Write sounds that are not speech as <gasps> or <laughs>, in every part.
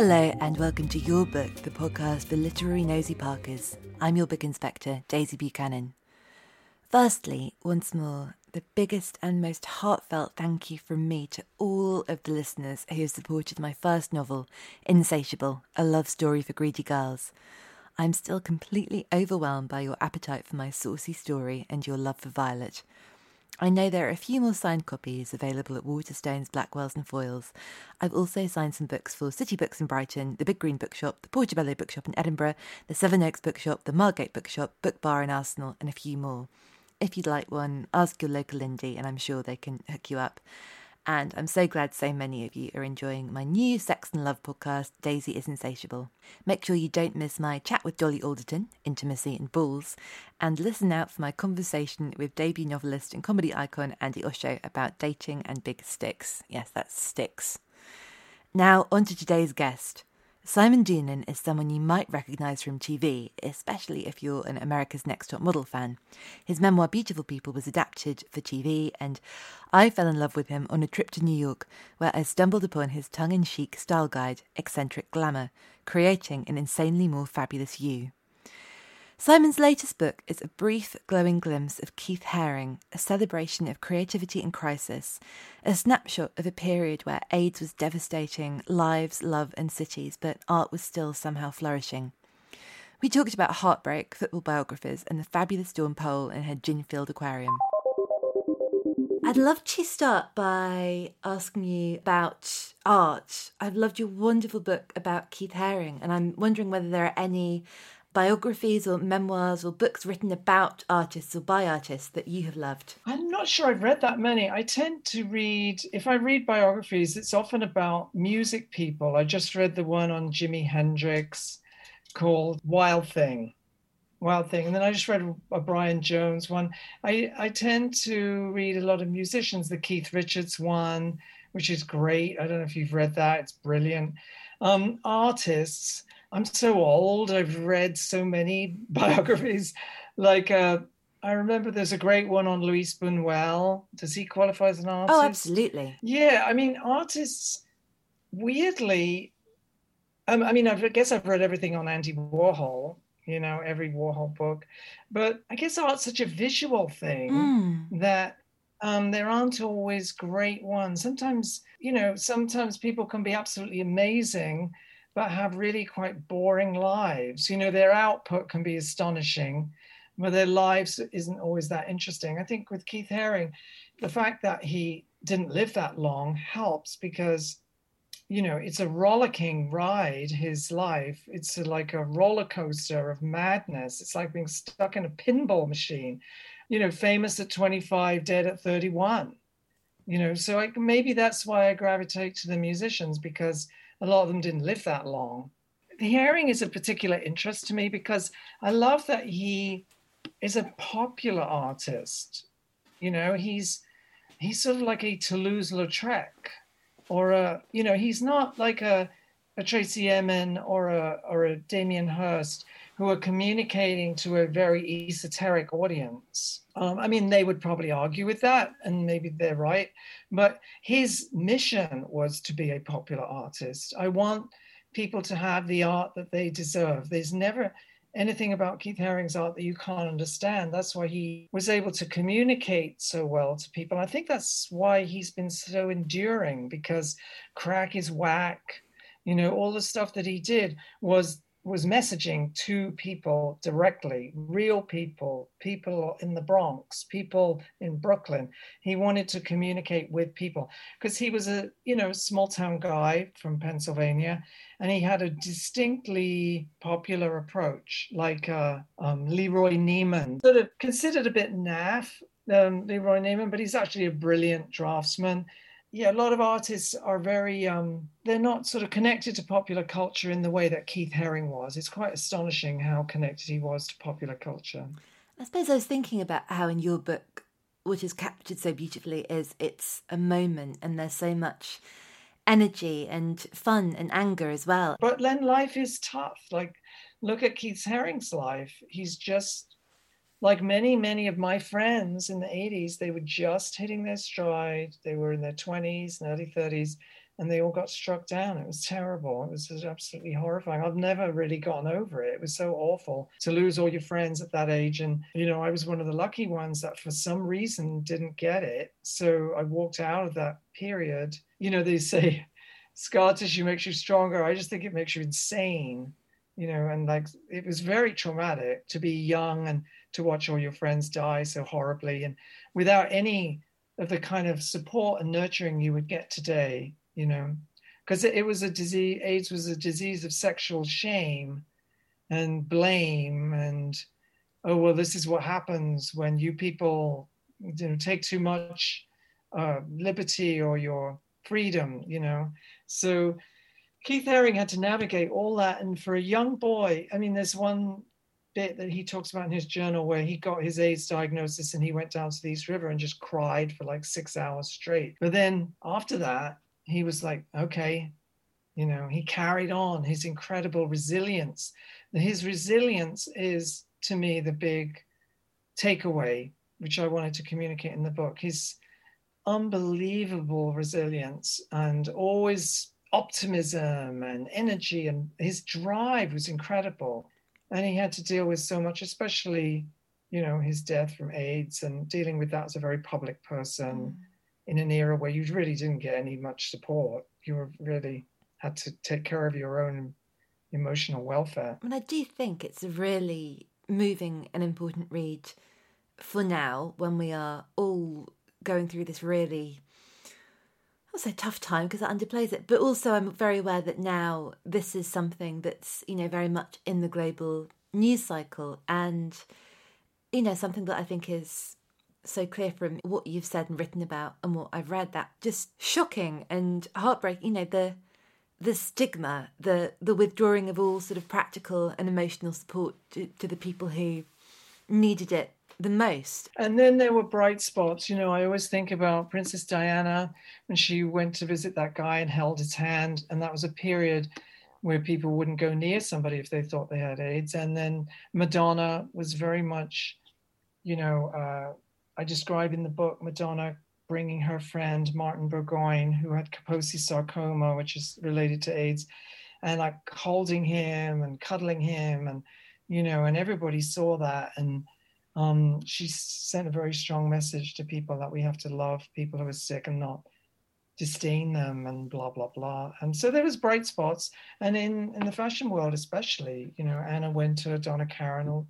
Hello, and welcome to You're Booked, the podcast for literary nosy Parkers. I'm your book inspector, Daisy Buchanan. Firstly, once more, the biggest and most heartfelt thank you from me to all of the listeners who have supported my first novel, Insatiable, a love story for greedy girls. I'm still completely overwhelmed by your appetite for my saucy story and your love for Violet. I know there are a few more signed copies available at Waterstones, Blackwells, and Foyles. I've also signed some books for City Books in Brighton, the Big Green Bookshop, the Portobello Bookshop in Edinburgh, the Sevenoaks Bookshop, the Margate Bookshop, Book Bar in Arsenal, and a few more. If you'd like one, ask your local indie, and I'm sure they can hook you up. And I'm so glad so many of you are enjoying my new Sex and Love podcast, Daisy is Insatiable. Make sure you don't miss my chat with Dolly Alderton, Intimacy and Bulls, and listen out for my conversation with debut novelist and comedy icon Andi Osho about dating and big sticks. Yes, that's sticks. Now, on to today's guest. Simon Doonan is someone you might recognise from TV, especially if you're an America's Next Top Model fan. His memoir Beautiful People was adapted for TV, and I fell in love with him on a trip to New York, where I stumbled upon his tongue in cheek style guide, Eccentric Glamour, creating an insanely more fabulous you. Simon's latest book is a brief, glowing glimpse of Keith Haring, a celebration of creativity in crisis, a snapshot of a period where AIDS was devastating lives, love, and cities, but art was still somehow flourishing. We talked about heartbreak, football biographies, and the fabulous Dawn Pole in her gin filled aquarium. I'd love to start by asking you about art. I've loved your wonderful book about Keith Haring, and I'm wondering whether there are any biographies or memoirs or books written about artists or by artists that you have loved? I'm not sure I've read that many. I tend to read, if I read biographies, it's often about music people. I just read the one on Jimi Hendrix called Wild Thing. Wild Thing. And then I just read a Brian Jones one. I, I tend to read a lot of musicians, the Keith Richards one, which is great. I don't know if you've read that, it's brilliant. Um, artists, I'm so old. I've read so many <laughs> biographies. Like, uh, I remember there's a great one on Luis Buñuel. Does he qualify as an artist? Oh, absolutely. Yeah, I mean, artists, weirdly, um, I mean, I've, guess I've read everything on Andy Warhol, you know, every Warhol book, but I guess art's such a visual thing Mm. that um, there aren't always great ones. Sometimes, you know, sometimes people can be absolutely amazing, but have really quite boring lives. You know, their output can be astonishing, but their lives isn't always that interesting. I think with Keith Haring, the fact that he didn't live that long helps because you know it's a rollicking ride his life it's like a roller coaster of madness it's like being stuck in a pinball machine you know famous at 25 dead at 31 you know so I, maybe that's why i gravitate to the musicians because a lot of them didn't live that long. The hearing is a particular interest to me because i love that he is a popular artist. You know he's he's sort of like a toulouse-lautrec or a you know he's not like a a Tracey Emin or a or a Damien Hirst who are communicating to a very esoteric audience. Um, I mean, they would probably argue with that, and maybe they're right. But his mission was to be a popular artist. I want people to have the art that they deserve. There's never anything about Keith Haring's art that you can't understand. That's why he was able to communicate so well to people. I think that's why he's been so enduring because crack is whack. You know, all the stuff that he did was was messaging to people directly, real people, people in the Bronx, people in Brooklyn. He wanted to communicate with people because he was a, you know, small town guy from Pennsylvania and he had a distinctly popular approach, like uh, um, Leroy Neiman, sort of considered a bit naff, um, Leroy Neiman, but he's actually a brilliant draftsman yeah, a lot of artists are very um, they're not sort of connected to popular culture in the way that Keith Haring was. It's quite astonishing how connected he was to popular culture. I suppose I was thinking about how in your book, what is captured so beautifully, is it's a moment and there's so much energy and fun and anger as well. But then life is tough. Like look at Keith Haring's life. He's just like many, many of my friends in the 80s, they were just hitting their stride. They were in their 20s and early 30s, and they all got struck down. It was terrible. It was absolutely horrifying. I've never really gotten over it. It was so awful to lose all your friends at that age. And, you know, I was one of the lucky ones that for some reason didn't get it. So I walked out of that period. You know, they say scar tissue makes you stronger. I just think it makes you insane you know, and like it was very traumatic to be young and to watch all your friends die so horribly and without any of the kind of support and nurturing you would get today, you know, because it, it was a disease, AIDS was a disease of sexual shame and blame and, oh, well, this is what happens when you people, you know, take too much uh, liberty or your freedom, you know. So, Keith Haring had to navigate all that. And for a young boy, I mean, there's one bit that he talks about in his journal where he got his AIDS diagnosis and he went down to the East River and just cried for like six hours straight. But then after that, he was like, okay, you know, he carried on his incredible resilience. His resilience is, to me, the big takeaway, which I wanted to communicate in the book. His unbelievable resilience and always optimism and energy and his drive was incredible and he had to deal with so much especially you know his death from aids and dealing with that as a very public person mm. in an era where you really didn't get any much support you really had to take care of your own emotional welfare and i do think it's a really moving and important read for now when we are all going through this really also tough time because it underplays it. But also, I'm very aware that now this is something that's you know very much in the global news cycle, and you know something that I think is so clear from what you've said and written about and what I've read that just shocking and heartbreaking. You know the the stigma, the the withdrawing of all sort of practical and emotional support to, to the people who needed it the most. And then there were bright spots. You know, I always think about Princess Diana when she went to visit that guy and held his hand. And that was a period where people wouldn't go near somebody if they thought they had AIDS. And then Madonna was very much, you know, uh, I describe in the book Madonna bringing her friend Martin Burgoyne, who had Kaposi sarcoma, which is related to AIDS, and like holding him and cuddling him. And, you know, and everybody saw that. And, um, she sent a very strong message to people that we have to love people who are sick and not disdain them and blah blah blah. And so there was bright spots. And in in the fashion world especially you know anna wintour donna karan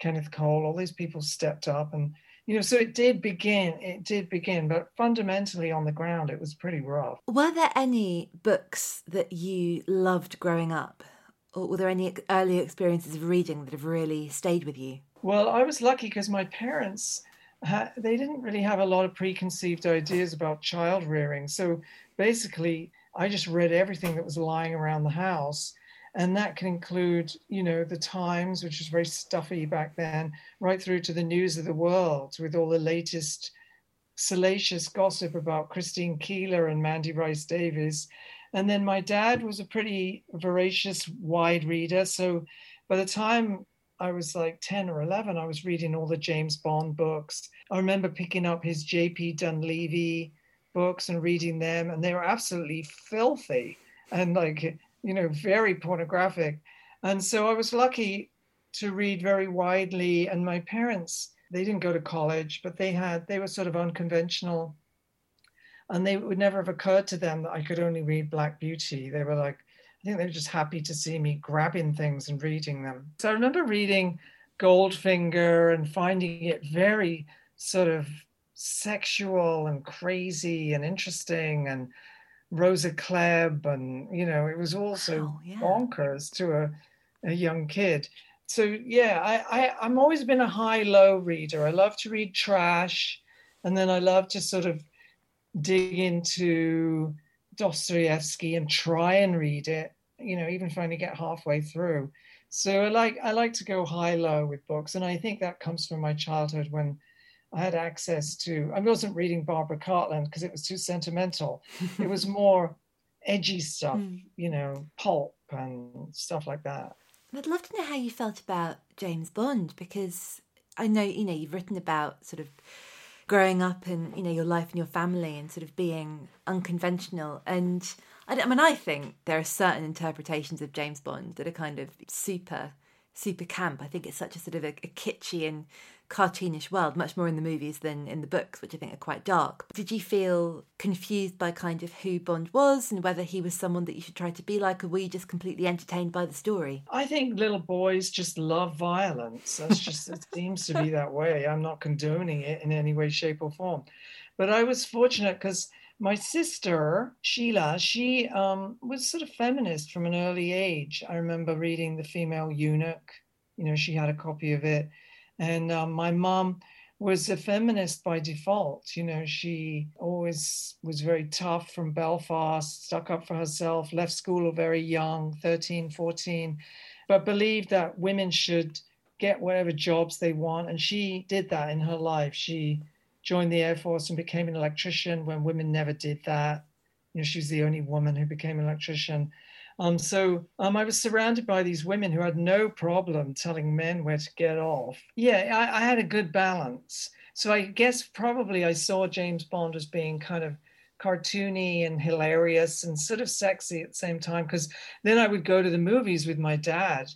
kenneth cole all these people stepped up and you know so it did begin it did begin. But fundamentally on the ground it was pretty rough. Were there any books that you loved growing up? Or were there any early experiences of reading that have really stayed with you well, I was lucky because my parents, uh, they didn't really have a lot of preconceived ideas about child rearing. So basically, I just read everything that was lying around the house. And that can include, you know, the Times, which was very stuffy back then, right through to the news of the world with all the latest salacious gossip about Christine Keeler and Mandy Rice Davies. And then my dad was a pretty voracious, wide reader. So by the time I was like 10 or 11, I was reading all the James Bond books. I remember picking up his J.P. Donleavy books and reading them, and they were absolutely filthy. And like, you know, very pornographic. And so I was lucky to read very widely. And my parents, they didn't go to college, but they had, they were sort of unconventional. And they would never have occurred to them that I could only read Black Beauty. They were like, I think they were just happy to see me grabbing things and reading them. So I remember reading Goldfinger and finding it very sort of sexual and crazy and interesting and Rosa Klebb and you know it was also Wow, yeah. bonkers to a, a young kid. So yeah, I, I I'm always been a high-low reader. I love to read trash, and then I love to sort of dig into Dostoevsky and try and read it. You know, even if I only get halfway through. So I like I like to go high-low with books, and I think that comes from my childhood when I had access to. I wasn't reading Barbara Cartland because it was too sentimental. <laughs> it was more edgy stuff, Mm. you know, pulp and stuff like that. I'd love to know how you felt about James Bond because I know you know you've written about sort of growing up and you know your life and your family and sort of being unconventional and I, I mean I think there are certain interpretations of James Bond that are kind of super super camp. I think it's such a sort of a, a kitschy and cartoonish world, much more in the movies than in the books, which I think are quite dark. Did you feel confused by kind of who Bond was and whether he was someone that you should try to be like, or were you just completely entertained by the story? I think little boys just love violence. That's just, it <laughs> seems to be that way. I'm not condoning it in any way, shape, or form. But I was fortunate because my sister, Sheila, she um, was sort of feminist from an early age. I remember reading The Female Eunuch. You know, she had a copy of it. And um, my mom was a feminist by default. You know, she always was very tough from Belfast, stuck up for herself, left school very young, 13, 14, but believed that women should get whatever jobs they want. And she did that in her life. She joined the Air Force and became an electrician when women never did that. You know, she was the only woman who became an electrician. Um, so um, I was surrounded by these women who had no problem telling men where to get off. Yeah, I, I had a good balance. So I guess probably I saw James Bond as being kind of cartoony and hilarious and sort of sexy at the same time. Because then I would go to the movies with my dad.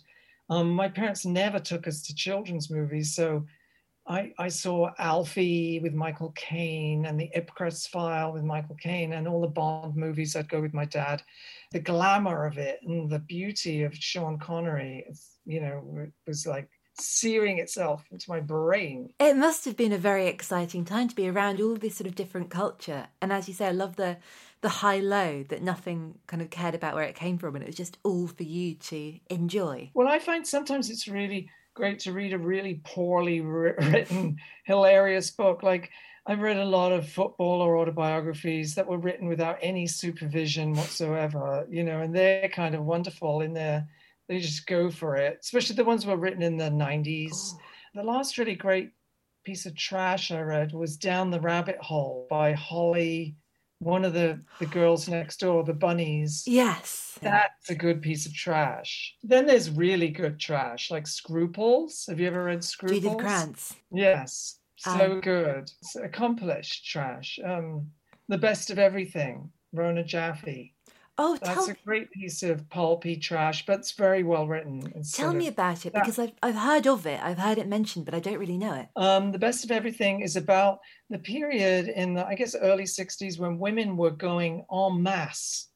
Um, my parents never took us to children's movies, so I, I saw Alfie with Michael Caine and the Ipcress File with Michael Caine and all the Bond movies. I'd go with my dad. The glamour of it and the beauty of Sean Connery, you know, was like searing itself into my brain. It must have been a very exciting time to be around all this sort of different culture. And as you say, I love the the high low that nothing kind of cared about where it came from, and it was just all for you to enjoy. Well, I find sometimes it's really great to read a really poorly <laughs> written, hilarious book. Like I've read a lot of football or autobiographies that were written without any supervision whatsoever, you know, and they're kind of wonderful in there. They just go for it, especially the ones that were written in the 90s. The last really great piece of trash I read was Down the Rabbit Hole by Holly, one of the, the girls next door, the bunnies. Yes. That's a good piece of trash. Then there's really good trash, like Scruples. Have you ever read Scruples? Judith Krantz. Yes, so Um, good. It's accomplished trash. Um, the best of everything. Rona Jaffe. Oh, That's a great piece of pulpy trash, but it's very well written. Tell me of- about it because I've, I've heard of it. I've heard it mentioned, but I don't really know it. Um, the best of everything is about the period in the, I guess, early 60s when women were going en masse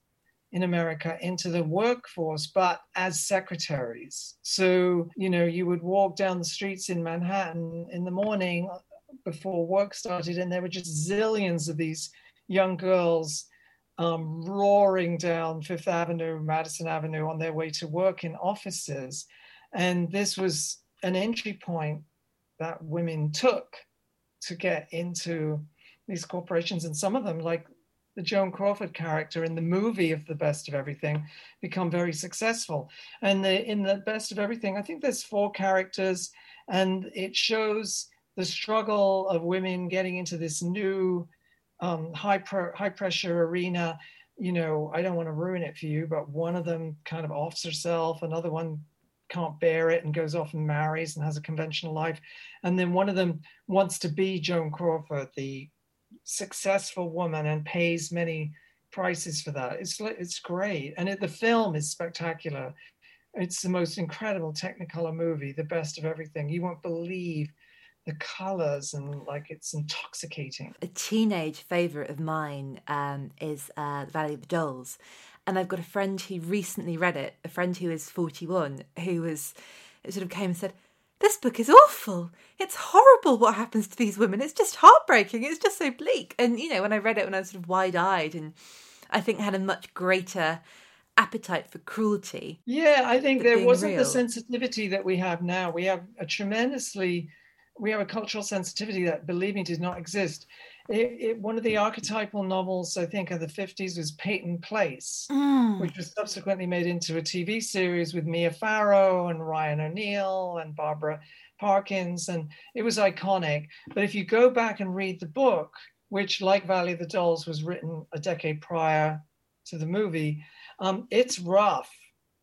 in America into the workforce, but as secretaries. So, you know, you would walk down the streets in Manhattan in the morning before work started, and there were just zillions of these young girls um, roaring down Fifth Avenue, Madison Avenue on their way to work in offices. And this was an entry point that women took to get into these corporations. And some of them, like the Joan Crawford character in the movie of The Best of Everything, become very successful. And the, in The Best of Everything, I think there's four characters, and it shows the struggle of women getting into this new um, high high pressure arena. You know, I don't want to ruin it for you, but one of them kind of offs herself, another one can't bear it and goes off and marries and has a conventional life. And then one of them wants to be Joan Crawford, the successful woman, and pays many prices for that. It's it's great, and it, the film is spectacular. It's the most incredible Technicolor movie, the best of everything. You won't believe the colors and like it's intoxicating. A teenage favorite of mine um, is uh, The Valley of the Dolls, and I've got a friend who recently read it. A friend who is forty-one, who was sort of came and said, "This book is awful. It's horrible. What happens to these women? It's just heartbreaking. It's just so bleak." And you know, when I read it, when I was sort of wide-eyed, and I think had a much greater appetite for cruelty. Yeah, I think there wasn't real. the sensitivity that we have now. We have a tremendously, we have a cultural sensitivity that, believe me, did not exist. It, it, one of the archetypal novels, I think, of the 50s was Peyton Place, Mm. which was subsequently made into a TV series with Mia Farrow and Ryan O'Neal and Barbara Parkins. And it was iconic. But if you go back and read the book, which, like Valley of the Dolls, was written a decade prior to the movie, um, it's rough.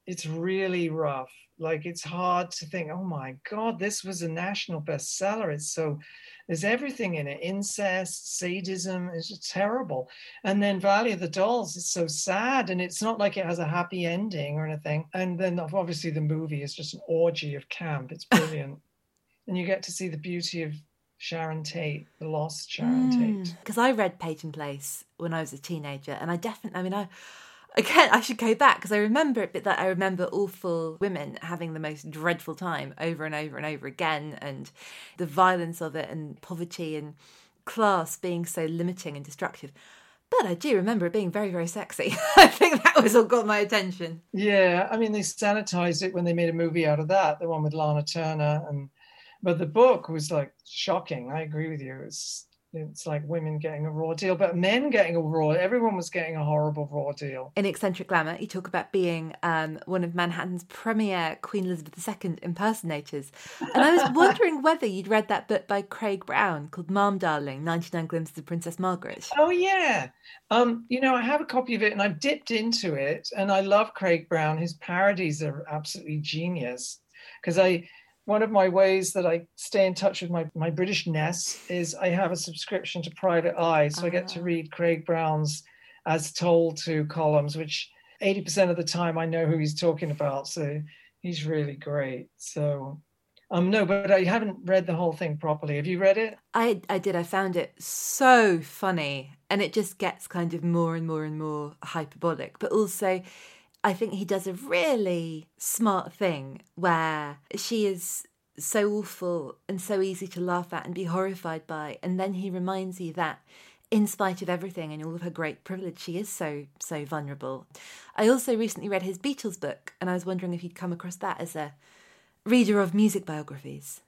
It's really rough. Like it's hard to think, oh my God, this was a national bestseller. It's so there's everything in it incest, sadism, it's just terrible. And then Valley of the Dolls is so sad, and it's not like it has a happy ending or anything. And then obviously the movie is just an orgy of camp. It's <laughs> brilliant. and you get to see the beauty of Sharon Tate, the lost Sharon hmm. Tate. Because I read Peyton Place when I was a teenager, and I definitely, I mean, I again, I should go back because I remember it, but that I remember awful women having the most dreadful time over and over and over again, and the violence of it, and poverty and class being so limiting and destructive. But I do remember it being very, very sexy. <laughs> I think that was what got my attention. Yeah, I mean they sanitized it when they made a movie out of that, the one with Lana Turner, and but the book was like shocking. I agree with you. It's it's like women getting a raw deal, but men getting a raw. Everyone was getting a horrible raw deal. In Eccentric Glamour, you talk about being um, one of Manhattan's premier Queen Elizabeth II impersonators. And I was <laughs> wondering whether you'd read that book by Craig Brown called Ma'am Darling 99 Glimpses of Princess Margaret. Oh yeah, um, you know I have a copy of it and I've dipped into it, and I love Craig Brown. His parodies are absolutely genius because I one of my ways that I stay in touch with my, my Britishness is I have a subscription to Private Eye. So I get to read Craig Brown's As Told to columns, which 80% of the time I know who he's talking about. So he's really great. So, um, no, but I haven't read the whole thing properly. Have you read it? I, I did. I found it so funny. And it just gets kind of more and more and more hyperbolic. But also, I think he does a really smart thing where she is so awful and so easy to laugh at and be horrified by. And then he reminds you that in spite of everything and all of her great privilege, she is so, so vulnerable. I also recently read his Beatles book, and I was wondering if you'd come across that as a reader of music biographies.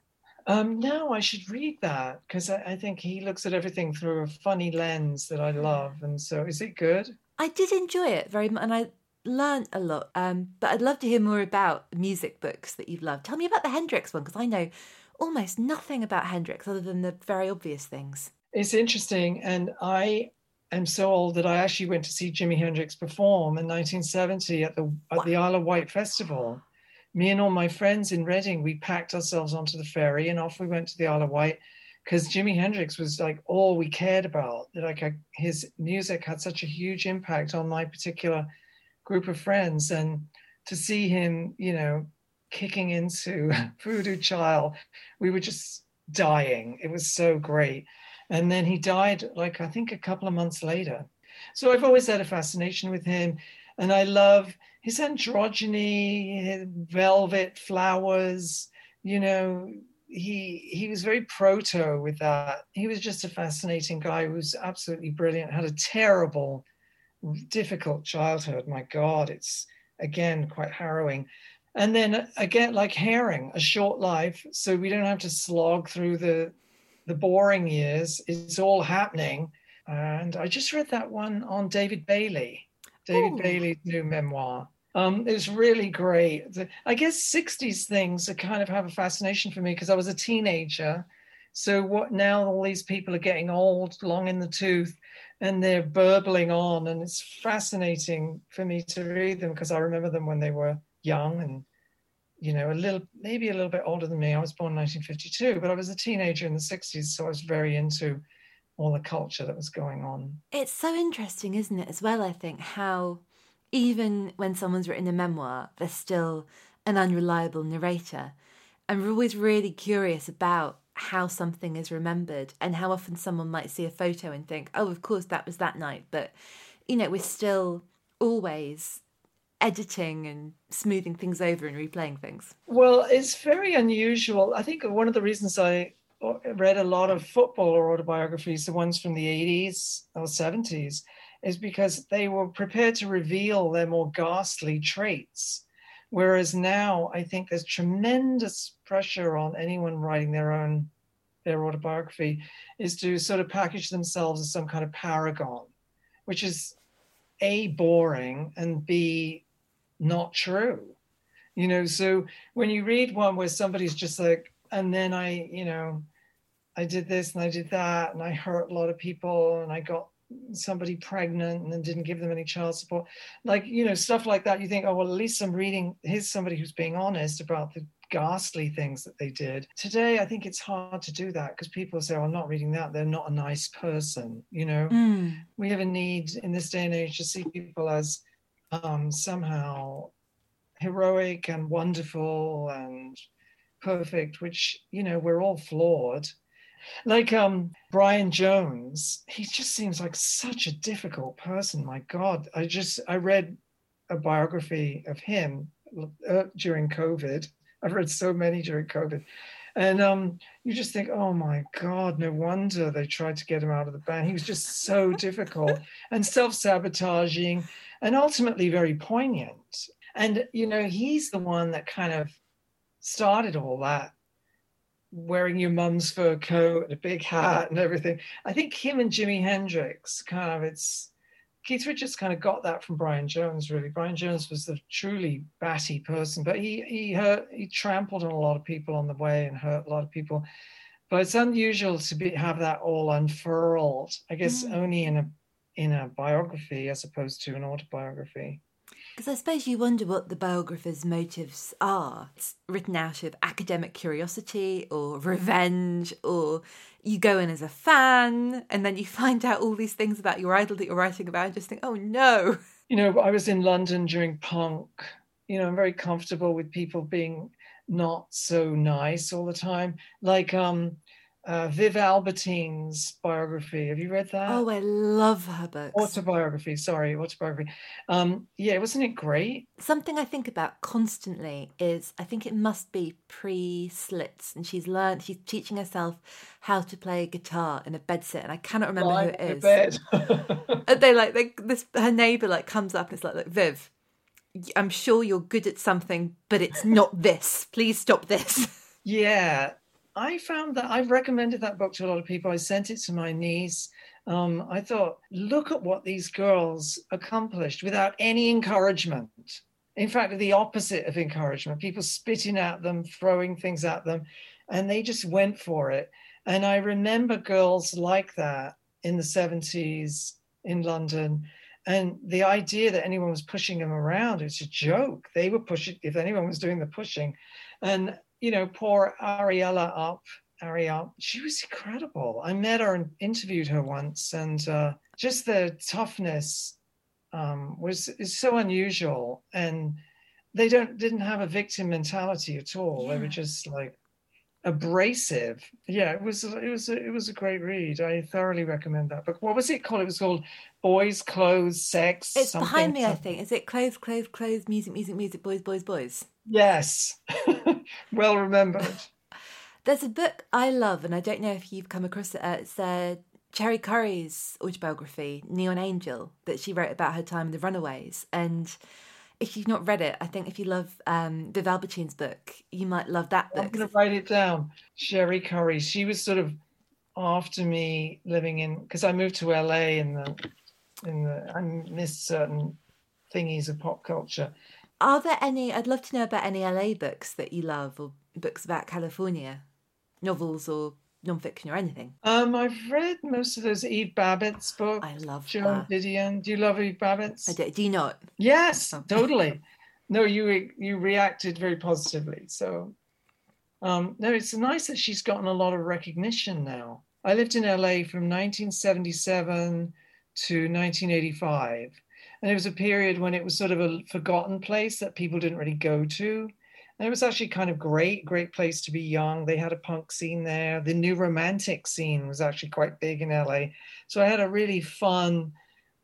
Um, no, I should read that because I, I think he looks at everything through a funny lens that I love. And so, is it good? I did enjoy it very much, and I learned a lot. Um, but I'd love to hear more about music books that you've loved. Tell me about the Hendrix one because I know almost nothing about Hendrix other than the very obvious things. It's interesting, and I am so old that I actually went to see Jimi Hendrix perform in 1970 at the at the Isle of Wight festival. Me and all my friends in Reading, we packed ourselves onto the ferry and off we went to the Isle of Wight because Jimi Hendrix was like all we cared about. Like I, his music had such a huge impact on my particular group of friends, and to see him, you know, kicking into <laughs> Voodoo Child, we were just dying. It was so great. And then he died, like I think a couple of months later. So I've always had a fascination with him, and I love his androgyny, his velvet flowers. You know, he he was very proto with that. He was just a fascinating guy who was absolutely brilliant. Had a terrible, difficult childhood. My God, it's again quite harrowing. And then again, like Haring, a short life, so we don't have to slog through the the boring years. It's all happening. And I just read that one on David Bailey, David Ooh. Bailey's new memoir. Um, it's really great. The- I guess 60s things that kind of have a fascination for me because I was a teenager. So what now all these people are getting old, long in the tooth, and they're burbling on. And it's fascinating for me to read them because I remember them when they were young and you know, a little, maybe a little bit older than me. I was born in 1952, but I was a teenager in the 60s, so I was very into all the culture that was going on. It's so interesting, isn't it, as well, I think, how even when someone's written a memoir, there's still an unreliable narrator. And we're always really curious about how something is remembered and how often someone might see a photo and think, oh, of course, that was that night. But, you know, we're still always editing and smoothing things over and replaying things. Well, it's very unusual. I think one of the reasons I uh, read a lot of footballer autobiographies, the ones from the 80s or 70s, is because they were prepared to reveal their more ghastly traits. Whereas now I think there's tremendous pressure on anyone writing their own their autobiography is to sort of package themselves as some kind of paragon, which is a boring and b not true. You know, so when you read one where somebody's just like, and then I, you know, I did this and I did that and I hurt a lot of people and I got somebody pregnant and then didn't give them any child support. Like, you know, stuff like that. You think, oh, well, at least I'm reading, here's somebody who's being honest about the ghastly things that they did. Today, I think it's hard to do that because people say, oh, I'm not reading that. They're not a nice person. You know, mm. we have a need in this day and age to see people as um, somehow heroic and wonderful and perfect, which, you know, we're all flawed like um Brian Jones, he just seems like such a difficult person. My God, I just I read a biography of him uh, during COVID. I've read so many during COVID, and um, you just think, oh my God, no wonder they tried to get him out of the band. He was just so difficult <laughs> and self-sabotaging, and ultimately very poignant. And you know, he's the one that kind of started all that wearing your mum's fur coat and a big hat and everything. I think him and Jimi Hendrix kind of it's Keith Richards kind of got that from Brian Jones really. Brian Jones was the truly batty person, but he he hurt he trampled on a lot of people on the way and hurt a lot of people. But it's unusual to be have that all unfurled. I guess mm. only in a in a biography as opposed to an autobiography. Because I suppose you wonder what the biographer's motives are. It's written out of academic curiosity or revenge, or you go in as a fan and then you <laughs> find out all these things about your idol that you're writing about and just think, oh no. You know, I was in London during punk. You know, I'm very comfortable with people being not so nice all the time. Like, um, uh, Viv Albertine's biography. Have you read that? Oh, I love her books. Autobiography, sorry, autobiography. Um, yeah, wasn't it great? Something I think about constantly is I think it must be pre slits, and she's learned, she's teaching herself how to play guitar in a bedsit, and I cannot remember who it is. Bed. <laughs> <laughs> and they like, they, this, her neighbour like comes up and it's like, look, Viv, I'm sure you're good at something, but it's not this. Please stop this. <laughs> Yeah, I found that I've recommended that book to a lot of people. I sent it to my niece. Um, I thought, look at what these girls accomplished without any encouragement. In fact, the opposite of encouragement, people spitting at them, throwing things at them, and they just went for it. And I remember girls like that in the 70s in London. And the idea that anyone was pushing them around, it's a joke. They were pushing, if anyone was doing the pushing. And you know, poor Ariella up, Ariel, she was incredible. I met her and interviewed her once, and uh, just the toughness um, was is so unusual. And they don't didn't have a victim mentality at all. Yeah. They were just like abrasive. Yeah, it was it was a, it was a great read. I thoroughly recommend that book. What was it called? It was called Boys, Clothes, Sex. It's behind me, something. I think. Is it Clothes, Clothes, Clothes, Music, Music, Music, Boys, Boys, Boys? Yes, <laughs> well remembered. <laughs> There's a book I love, and I don't know if you've come across it. Uh, it's uh, Cherie Currie's autobiography, Neon Angel, that she wrote about her time in the Runaways. And if you've not read it, I think if you love um, Viv Albertine's book, you might love that book. I'm going to write it down. Cherie Currie. She was sort of after me living in because I moved to LA in the in the I missed certain thingies of pop culture are there any? I'd love to know about any LA books that you love, or books about California, novels or nonfiction or anything. Um, I've read most of those Eve Babitz books. I love Joan that. Didion. Do you love Eve Babitz? I do. Do you not? Yes, oh. totally. <laughs> no, you you reacted very positively. So, um, no, it's nice that she's gotten a lot of recognition now. I lived in LA from 1977 to 1985. And it was a period when it was sort of a forgotten place that people didn't really go to. And it was actually kind of great, great place to be young. They had a punk scene there. The new romantic scene was actually quite big in LA. So I had a really fun,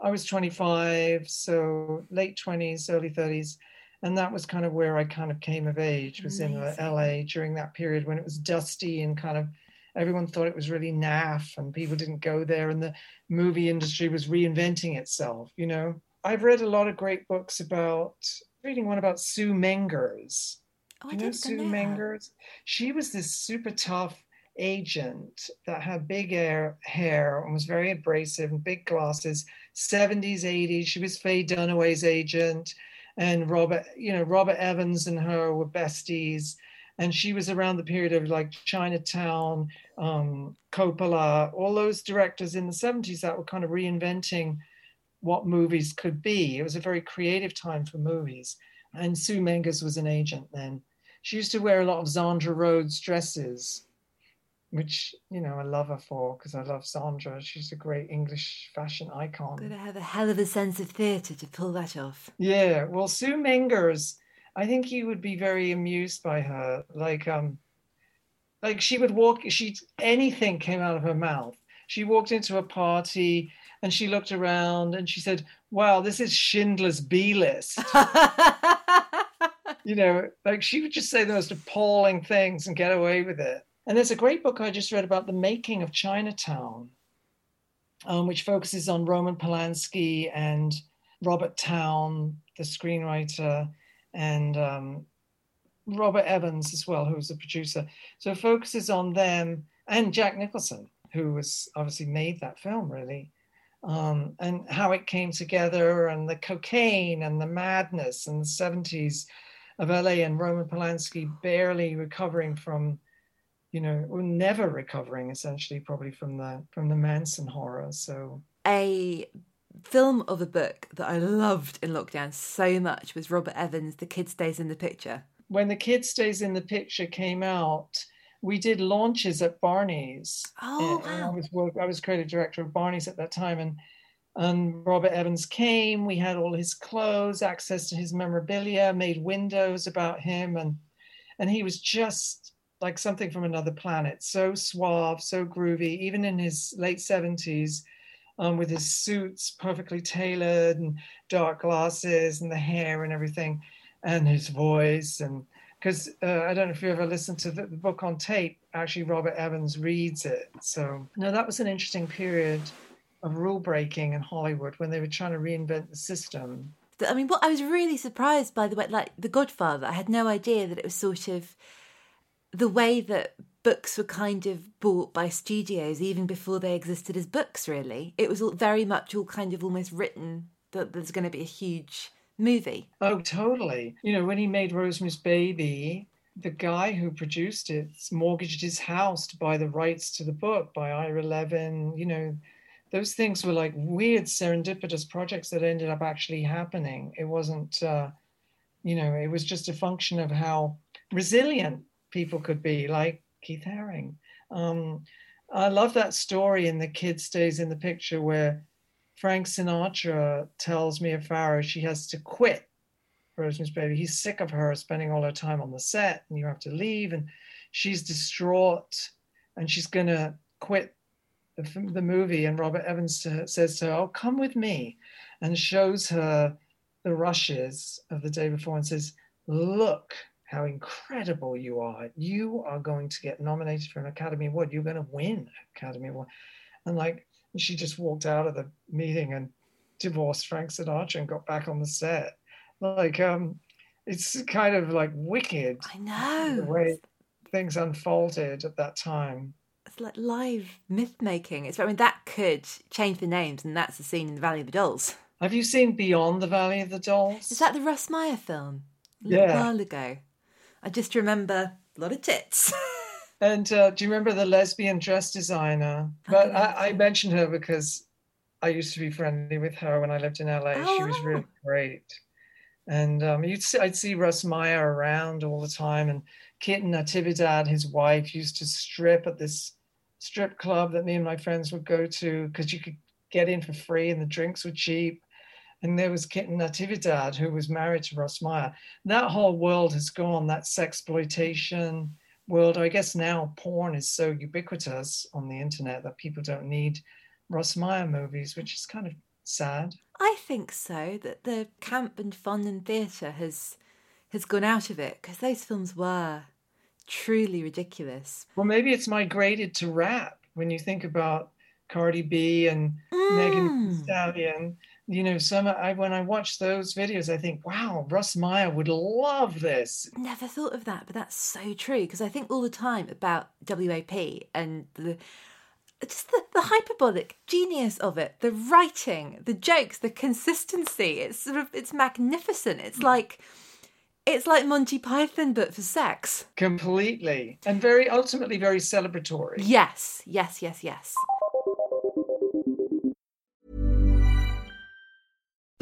I was 25, so late 20s, early 30s. And that was kind of where I kind of came of age, was Amazing. in LA during that period when it was dusty and kind of everyone thought it was really naff and people didn't go there and the movie industry was reinventing itself, you know. I've read a lot of great books about reading one about Sue Mengers Oh, you know Sue Mengers? She was this super tough agent that had big hair, hair and was very abrasive and big glasses, 70s, 80s. She was Faye Dunaway's agent. And Robert, you know, Robert Evans and her were besties. And she was around the period of like Chinatown, um, Coppola, all those directors in the 70s that were kind of reinventing what movies could be. It was a very creative time for movies. And Sue Mengers was an agent then she used to wear a lot of Zandra Rhodes dresses, which you know I love her for because I love Zandra. She's a great English fashion icon. Gotta have a hell of a sense of theatre to pull that off. Yeah, well, Sue Mengers, I think you would be very amused by her. Like, um, like she would walk. She anything came out of her mouth. She walked into a party and she looked around and she said, "Wow, this is Schindler's B list." <laughs> you know, like she would just say the most appalling things and get away with it. And there's a great book I just read about the making of Chinatown, um, which focuses on Roman Polanski and Robert Towne, the screenwriter, and um, Robert Evans as well, who was the producer. So it focuses on them and Jack Nicholson, who was obviously made that film really, um, and how it came together and the cocaine and the madness and the 70s of LA and Roman Polanski barely recovering from, you know, or never recovering essentially probably from the from the Manson horror. So a film of a book that I loved in lockdown so much was Robert Evans' The Kid Stays in the Picture. When The Kid Stays in the Picture came out, we did launches at Barney's. Oh, wow. I was I was creative director of Barney's at that time, and and Robert Evans came. We had all his clothes, access to his memorabilia, made windows about him, and and he was just like something from another planet. So suave, so groovy, even in his late seventies, um, with his suits perfectly tailored and dark glasses and the hair and everything, and his voice and because uh, I don't know if you ever listened to the, the book on tape. Actually, Robert Evans reads it. So no, that was an interesting period of rule breaking in Hollywood when they were trying to reinvent the system. I mean, what I was really surprised by the way, like The Godfather, I had no idea that it was sort of the way that books were kind of bought by studios even before they existed as books, really. It was all very much all kind of almost written that there's going to be a huge movie. Oh, totally. You know, when he made Rosemary's Baby, the guy who produced it mortgaged his house to buy the rights to the book by Ira Levin. You know, those things were like weird serendipitous projects that ended up actually happening. It wasn't, uh, you know, it was just a function of how resilient people could be, like Keith Haring. Um, I love that story in The Kid Stays in the Picture where Frank Sinatra tells Mia Farrow she has to quit Rosemary's Baby. He's sick of her spending all her time on the set and you have to leave. And she's distraught and she's going to quit the, the movie, and Robert Evans to, says to her, "Oh, come with me," and shows her the rushes of the day before and says, "Look." How incredible you are! You are going to get nominated for an Academy Award. You're going to win Academy Award, and like she just walked out of the meeting and divorced Frank Sinatra and got back on the set. Like, um, it's kind of like wicked. I know the way things unfolded at that time it's like live myth making. It's I mean that could change the names, and that's the scene in the Valley of the Dolls. Have you seen Beyond the Valley of the Dolls? Is that the Russ Meyer film? A yeah. while ago. I just remember a lot of tits. <laughs> and uh, do you remember the lesbian dress designer? But I, I, mentioned her because I used to be friendly with her when I lived in LA. Oh, she was really oh. great. And um, you'd see, I'd see Russ Meyer around all the time. And Kitten Natividad, his wife, used to strip at this strip club that me and my friends would go to because you could get in for free and the drinks were cheap. And there was Kitten Natividad, who was married to Russ Meyer. That whole world has gone, that sexploitation world. I guess now porn is so ubiquitous on the internet that people don't need Russ Meyer movies, which is kind of sad. I think so, that the camp and fun and theatre has has gone out of it because those films were truly ridiculous. Well, maybe it's migrated to rap when you think about Cardi B and mm. Megan Thee Stallion. You know, some I when I watch those videos, I think, wow, Russ Meyer would love this. Never thought of that, but that's so true because I think all the time about WAP and the just the, the hyperbolic genius of it, the writing, the jokes, the consistency. It's sort of it's magnificent. It's mm. like it's like Monty Python but for sex. Completely. And very ultimately very celebratory. Yes, yes, yes, yes.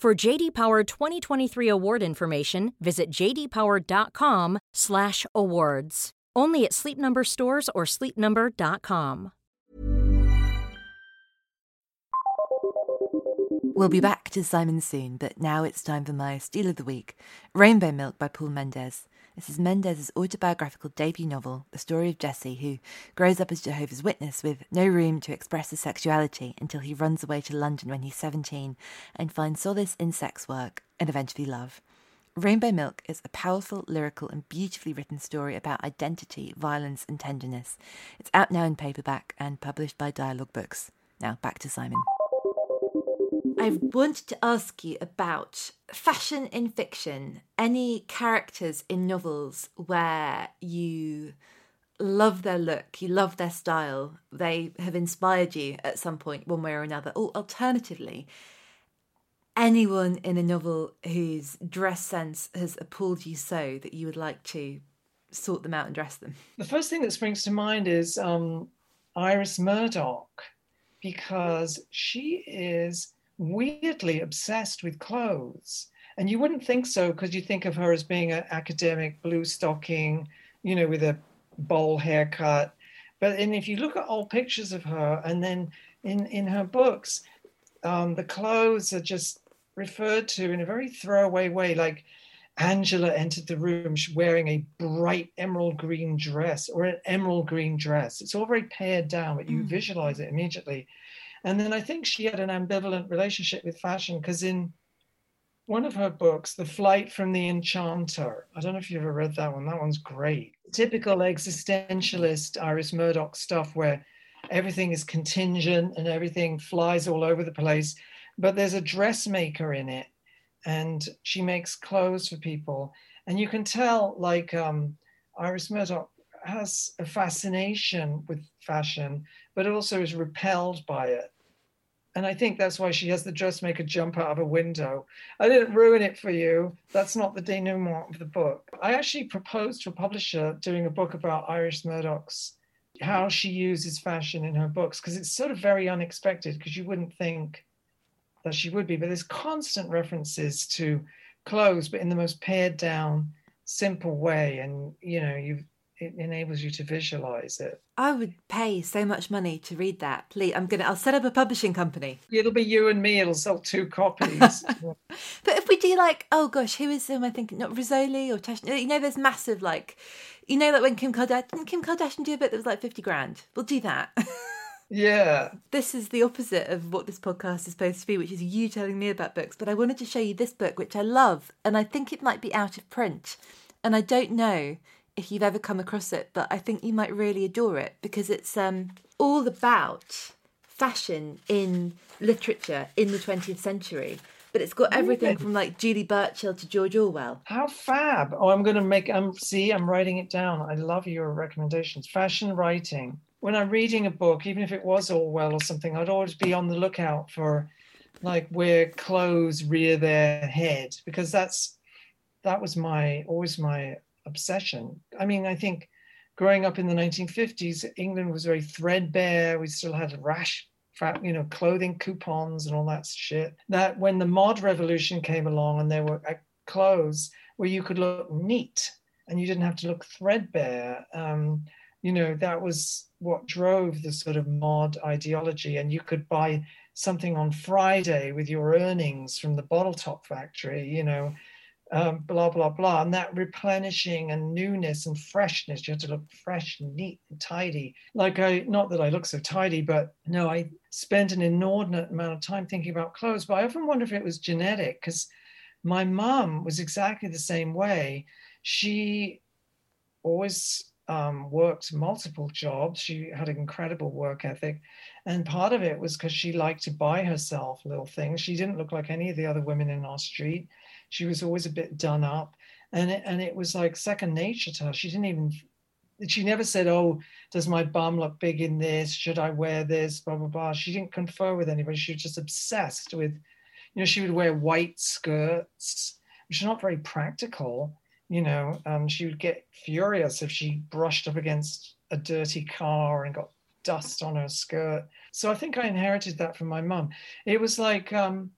For JD Power 2023 award information, visit jdpower.com/awards. Only at Sleep Number stores or sleepnumber.com. We'll be back to Simon soon, but now it's time for my Steal of the Week Rainbow Milk by Paul Mendez. This is Mendez's autobiographical debut novel, the story of Jesse, who grows up as Jehovah's Witness with no room to express his sexuality until he runs away to London when he's 17 and finds solace in sex work and eventually love. Rainbow Milk is a powerful, lyrical, and beautifully written story about identity, violence, and tenderness. It's out now in paperback and published by Dialogue Books. Now, back to Simon. I wanted to ask you about fashion in fiction. Any characters in novels where you love their look, you love their style, they have inspired you at some point, one way or another. Or alternatively, anyone in a novel whose dress sense has appalled you so that you would like to sort them out and dress them? The first thing that springs to mind is um, Iris Murdoch, because she is weirdly obsessed with clothes. And you wouldn't think so because you think of her as being an academic blue stocking, you know, with a bowl haircut. But and if you look at old pictures of her, and then in in her books, um, the clothes are just referred to in a very throwaway way, like Angela entered the room wearing a bright emerald green dress or an emerald green dress. It's all very pared down, but you mm. visualize it immediately. And then I think she had an ambivalent relationship with fashion because in one of her books, The Flight from the Enchanter, I don't know if you've ever read that one, that one's great. Typical existentialist Iris Murdoch stuff where everything is contingent and everything flies all over the place. But there's a dressmaker in it and she makes clothes for people. And you can tell, like, um, Iris Murdoch has a fascination with fashion, but also is repelled by it. And I think that's why she has the dressmaker jump out of a window. I didn't ruin it for you. That's not the denouement of the book. I actually proposed to a publisher doing a book about Iris Murdoch's how she uses fashion in her books because it's sort of very unexpected because you wouldn't think that she would be, but there's constant references to clothes, but in the most pared down, simple way, and you know, you it enables you to visualize it. I would pay so much money to read that. Please, I'm gonna. I'll set up a publishing company. It'll be you and me. It'll sell two copies. <laughs> but if we do like, oh gosh, who is am I thinking? Not Rizzoli or Tash? You know, there's massive like, you know, like when Kim Kardashian, didn't Kim Kardashian do a bit that was like fifty grand. We'll do that. <laughs> Yeah. This is the opposite of what this podcast is supposed to be, which is you telling me about books. But I wanted to show you this book, which I love, and I think it might be out of print. And I don't know if you've ever come across it, but I think you might really adore it because it's um, all about fashion in literature in the 20th century. But it's got everything from like Julie Burchill to George Orwell. How fab! Oh, I'm going to make. I'm um, see. I'm writing it down. I love your recommendations. Fashion writing when I'm reading a book, even if it was Orwell or something, I'd always be on the lookout for like where clothes rear their head because that's that was my always my obsession. I mean, I think growing up in the 1950s, England was very threadbare. We still had rash, you know, clothing coupons and all that shit. That when the mod revolution came along and there were uh, clothes where you could look neat and you didn't have to look threadbare. Um, you know, that was what drove the sort of mod ideology. And you could buy something on Friday with your earnings from the bottle top factory, you know, um, blah, blah, blah. And that replenishing and newness and freshness, you had to look fresh and neat and tidy. Like I, not that I look so tidy, but no, I spent an inordinate amount of time thinking about clothes. But I often wonder if it was genetic because my mom was exactly the same way. She always um, worked multiple jobs. She had an incredible work ethic. And part of it was because she liked to buy herself little things. She didn't look like any of the other women in our street. She was always a bit done up. And it, and it was like second nature to her. She didn't even, she never said, Oh, does my bum look big in this? Should I wear this? Blah, blah, blah. She didn't confer with anybody. She was just obsessed with, you know, she would wear white skirts, which are not very practical you know, um, she would get furious if she brushed up against a dirty car and got dust on her skirt. So I think I inherited that from my mum. It was like, um,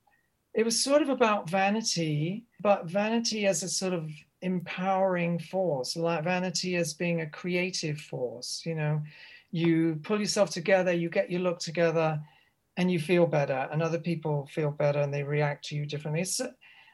it was sort of about vanity, but vanity as a sort of empowering force, like vanity as being a creative force. You know, you pull yourself together, you get your look together, and you feel better, and other people feel better and they react to you differently. It's,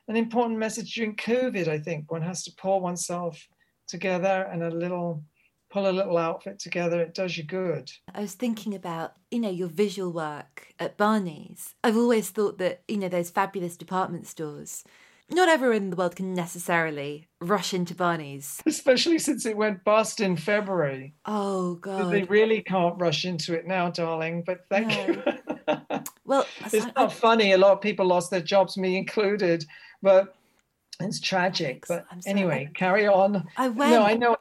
an important message during COVID, I think. One has to pull oneself together and a little pull a little outfit together, it does you good. I was thinking about, you know, your visual work at Barney's. I've always thought that, you know, those fabulous department stores, not everyone in the world can necessarily rush into Barney's. Especially since it went bust in February. Oh, God. They really can't rush into it now, darling, but thank no. you. <laughs> well, it's not I, funny. A lot of people lost their jobs, me included but it's tragic. But anyway, carry on. I went. No, I know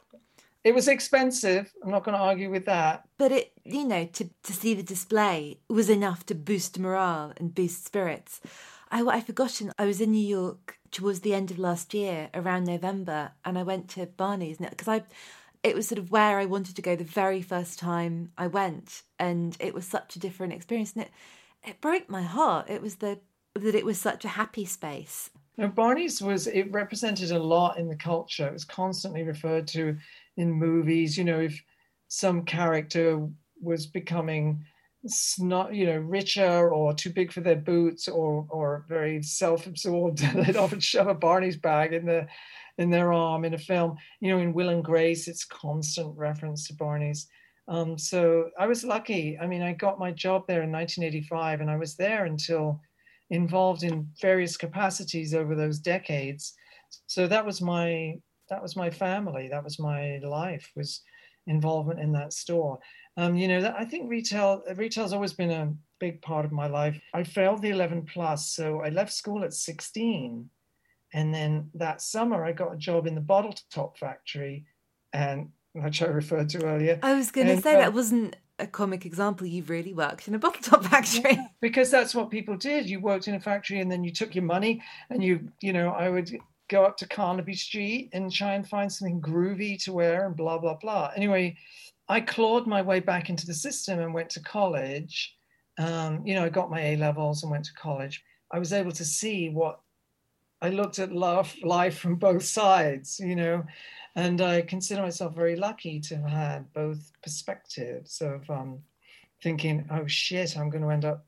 it was expensive. I'm not going to argue with that. But it, you know, to to see the display was enough to boost morale and boost spirits. I I forgotten I was in New York towards the end of last year, around November, and I went to Barney's because I. It was sort of where I wanted to go the very first time I went, and it was such a different experience. And it, it broke my heart. It was the that it was such a happy space. Now, Barney's was, it represented a lot in the culture. It was constantly referred to in movies. You know, if some character was becoming not, you know, richer or too big for their boots or or very self-absorbed, <laughs> they'd often shove a Barney's bag in the in their arm in a film. You know, in Will and Grace, it's constant reference to Barney's. Um, so I was lucky. I mean, I got my job there in 1985, and I was there until involved in various capacities over those decades. So that was my that was my family. That was my life. Was involvement in that store. Um, you know, that, I think retail retail's always been a big part of my life. I failed the 11 plus, so I left school at 16, and then that summer I got a job in the bottle top factory, and which I referred to earlier. I was going to say uh, that wasn't a comic example, you've really worked in a bottle top factory. <laughs> because that's what people did. You worked in a factory and then you took your money and you, you know, I would go up to Carnaby Street and try and find something groovy to wear and blah, blah, blah. Anyway, I clawed my way back into the system and went to college. Um, you know, I got my A levels and went to college. I was able to see what I looked at love, life from both sides, you know, and I consider myself very lucky to have had both perspectives of um, thinking, oh shit, I'm going to end up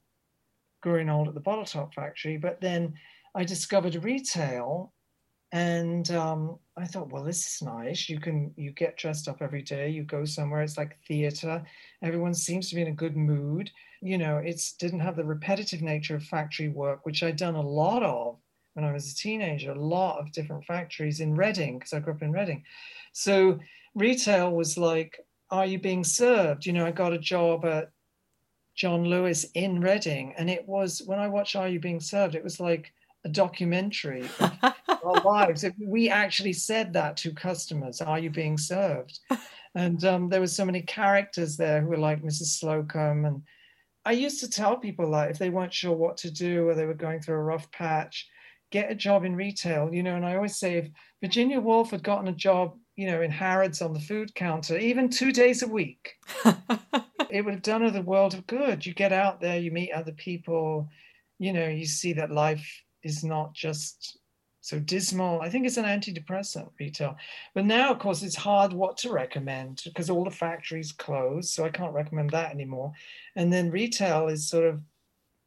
growing old at the bottle top factory. But then I discovered retail and um, I thought, well, this is nice. You can you get dressed up every day. You go somewhere. It's like theater. Everyone seems to be in a good mood. You know, it's didn't have the repetitive nature of factory work, which I'd done a lot of when I was a teenager. A lot of different factories in Reading because I grew up in Reading. So retail was like, are you being served? You know, I got a job at John Lewis in Reading, and it was when I watched Are You Being Served, it was like a documentary of our <laughs> lives. we actually said that to customers, "Are you being served?" And um, there were so many characters there who were like Mrs. Slocombe, and I used to tell people that if they weren't sure what to do or they were going through a rough patch, get a job in retail. You know, and I always say if Virginia Woolf had gotten a job, you know, in Harrods on the food counter, even two days a week, <laughs> it would have done her the world of good. You get out there, you meet other people, you know, you see that life is not just so dismal. I think it's an antidepressant retail. But now, of course, it's hard what to recommend because all the factories closed. So I can't recommend that anymore. And then retail is sort of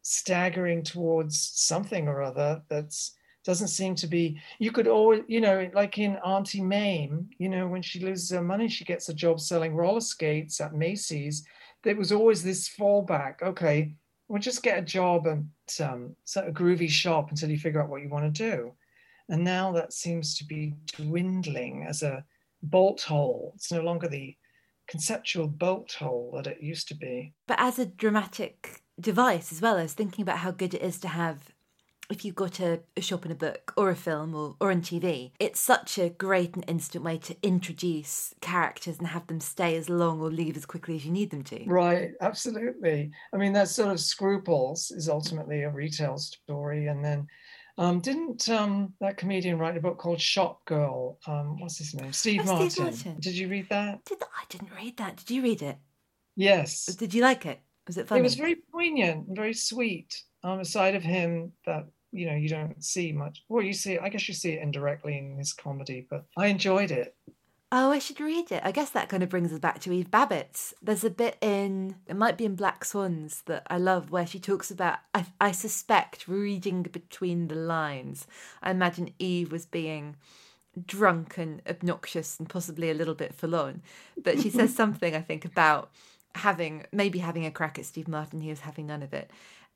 staggering towards something or other that's doesn't seem to be you could always you know like in auntie mame you know when she loses her money she gets a job selling roller skates at macy's there was always this fallback okay we'll just get a job and um, sort of groovy shop until you figure out what you want to do. And now that seems to be dwindling as a bolt hole. It's no longer the conceptual bolt hole that it used to be. But as a dramatic device as well, as thinking about how good it is to have if you've got a, a shop in a book or a film or, or on TV, it's such a great and instant way to introduce characters and have them stay as long or leave as quickly as you need them to. Right, absolutely. I mean, that sort of scruples is ultimately a retail story. And then um, didn't um, that comedian write a book called Shop Girl? Um, what's his name? Steve, oh, Martin. Steve Martin. Did you read that? Did I didn't read that. Did you read it? Yes. Did you like it? Was it funny? It was very poignant and very sweet um, a side of him that you know you don't see much. Well, you see, I guess you see it indirectly in his comedy, but I enjoyed it. Oh, I should read it. I guess that kind of brings us back to Eve Babitz. There's a bit in, it might be in Black Swans that I love where she talks about, I, I suspect, reading between the lines. I imagine Eve was being drunk and obnoxious and possibly a little bit forlorn. But she says <laughs> something, I think, about having, maybe having a crack at Steve Martin. He was having none of it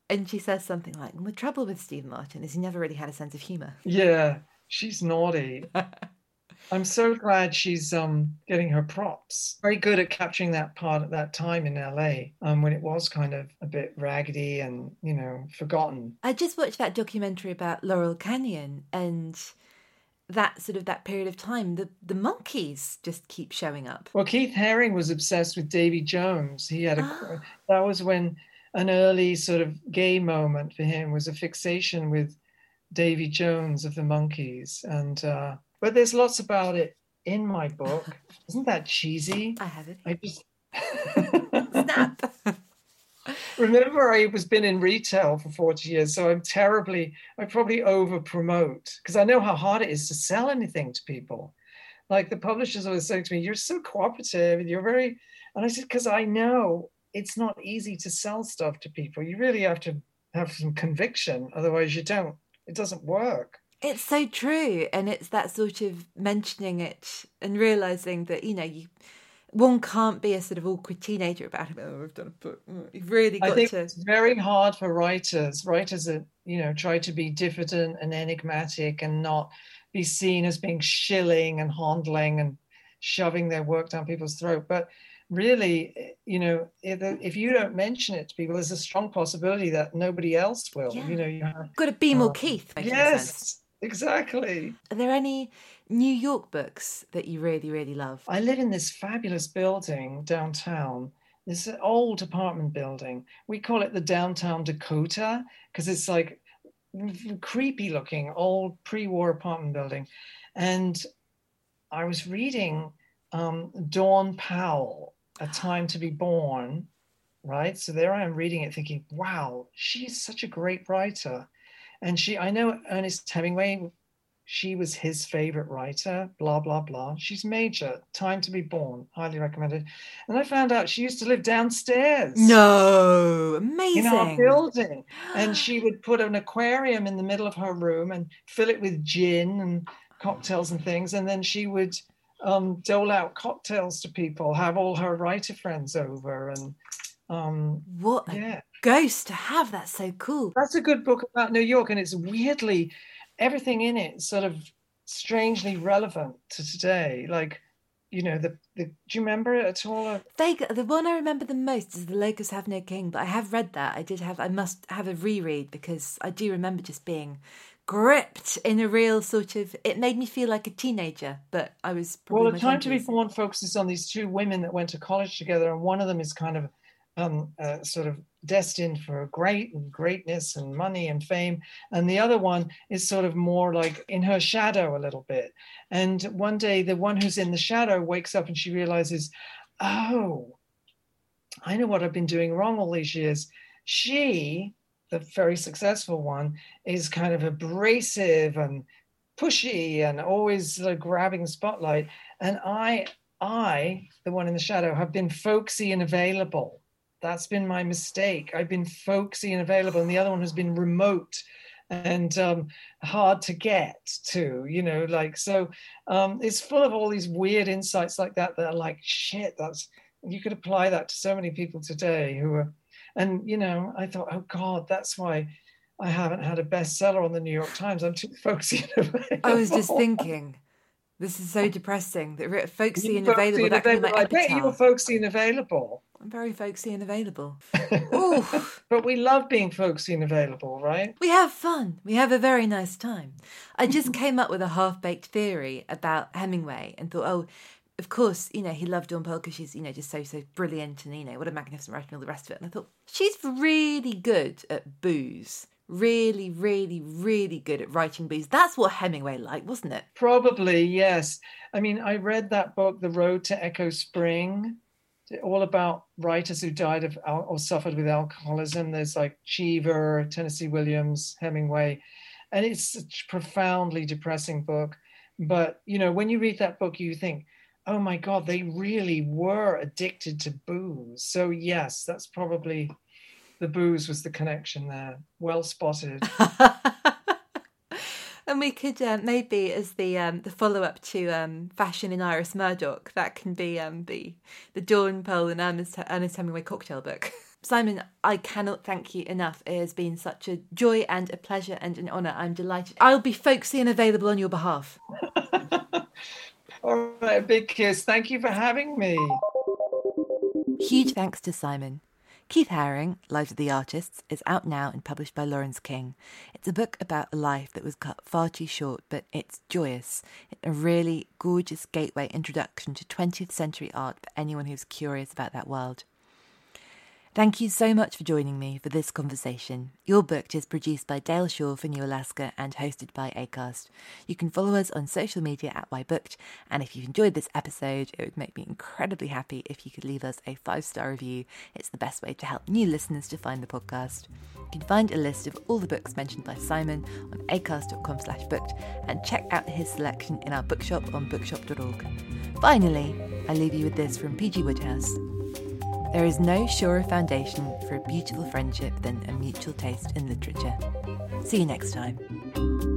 and she says something like, "The trouble with Steve Martin is he never really had a sense of humor." Yeah, she's naughty. <laughs> I'm so glad she's um, getting her props. Very good at capturing that part at that time in LA um, when it was kind of a bit raggedy and, you know, forgotten. I just watched that documentary about Laurel Canyon and that sort of that period of time. The the Monkees just keep showing up. Well, Keith Haring was obsessed with Davy Jones. He had a ah. that was when an early sort of gay moment for him was a fixation with Davy Jones of the Monkees. And uh, but there's lots about it in my book. <laughs> Isn't that cheesy? I have it. I just <laughs> snap. <laughs> Remember, I was been in retail for 40 years, so I'm terribly, I probably over promote because I know how hard it is to sell anything to people. Like the publishers always saying to me, You're so cooperative and you're very, and I said, Because I know it's not easy to sell stuff to people. You really have to have some conviction, otherwise, you don't. It doesn't work. It's so true, and it's that sort of mentioning it and realizing that you know you one can't be a sort of awkward teenager about it. Oh, I've done a book. Mm, you've really got I think to. It's very hard for writers. Writers that you know try to be diffident and enigmatic and not be seen as being shilling and handling and shoving their work down people's throat. But really, you know, if, if, you don't mention it to people, there's a strong possibility that nobody else will. Yeah. You know, you have got to be more uh, Keith. Yes, exactly. Are there any New York books that you really, really love? I live in this fabulous building downtown. This old apartment building. We call it the downtown Dakota because it's like creepy looking old pre-war apartment building, and I was reading um, Dawn Powell, A Time to Be Born, right? So there I am reading it, thinking, wow, she's such a great writer. And she, I know Ernest Hemingway she was his favorite writer, blah, blah, blah. She's major. Time to be born. Highly recommended. And I found out she used to live downstairs. No, amazing. In our building. And <gasps> she would put an aquarium in the middle of her room and fill it with gin and cocktails and things. And then she would um, dole out cocktails to people, have all her writer friends over. And um, what yeah. ghost to have. That's so cool. That's a good book about New York. And it's weirdly everything in it sort of strangely relevant to today. Like, you know, the, the do you remember it at all? They, the one I remember the most is The Locusts Have No King, but I have read that. I did have, I must have a reread because I do remember just being gripped in a real sort of it made me feel like a teenager but i was well the time to be born focuses on these two women that went to college together and one of them is kind of um, uh, sort of destined for great and greatness and money and fame. And the other one is sort of more like in her shadow a little bit. And one day, the one who's in the shadow wakes up and she realizes, oh, I know what I've been doing wrong all these years. She, the very successful one, is kind of abrasive and pushy and always sort of grabbing spotlight. And I, I, the one in the shadow, have been folksy and available that's been my mistake. I've been folksy and available, and the other one has been remote and um, hard to get to, you know, like so um, it's full of all these weird insights like that that are like, shit, that's you could apply that to so many people today who are and you know, I thought, oh God, that's why I haven't had a bestseller on the New York Times. I'm too folksy and available. I was just thinking. This is so depressing. That folksy and available. Be my I bet you're folksy and available. I'm very folksy and available. <laughs> but we love being folksy and available, right? We have fun. We have a very nice time. I just came up with a half baked theory about Hemingway and thought, oh, of course, you know, he loved Dawn Powell because she's, you know, just so, so brilliant and, you know, what a magnificent writer and all the rest of it. And I thought, she's really good at booze. Really, really, really good at writing booze. That's what Hemingway liked, wasn't it? Probably, yes. I mean, I read that book, The Road to Echo Spring all about writers who died of or suffered with alcoholism. There's like Cheever, Tennessee Williams, Hemingway, and it's a profoundly depressing book. But you know, when you read that book, you think, "Oh my God, they really were addicted to booze." So yes, that's probably the booze was the connection there. Well spotted. <laughs> And we could uh, maybe, as the um, the follow up to um, Fashion in Iris Murdoch, that can be um, the the Dawn Powell and Ernest, Ernest Hemingway cocktail book. Simon, I cannot thank you enough. It has been such a joy and a pleasure and an honour. I'm delighted. I'll be folksy and available on your behalf. <laughs> All right, a big kiss. Thank you for having me. Huge thanks to Simon. Keith Haring, Lives of the Artists, is out now and published by Laurence King. It's a book about a life that was cut far too short, but it's joyous. a really gorgeous gateway introduction to 20th century art for anyone who's curious about that world. Thank you so much for joining me for this conversation. You're Booked is produced by Dale Shaw for New Alaska and hosted by ACAST. You can follow us on social media at Why Booked, and if you've enjoyed this episode, it would make me incredibly happy if you could leave us a five star review. It's the best way to help new listeners to find the podcast. You can find a list of all the books mentioned by Simon on acast.com slash booked and check out his selection in our bookshop on bookshop.org. Finally, I leave you with this from PG Wodehouse. There is no surer foundation for a beautiful friendship than a mutual taste in literature. See you next time.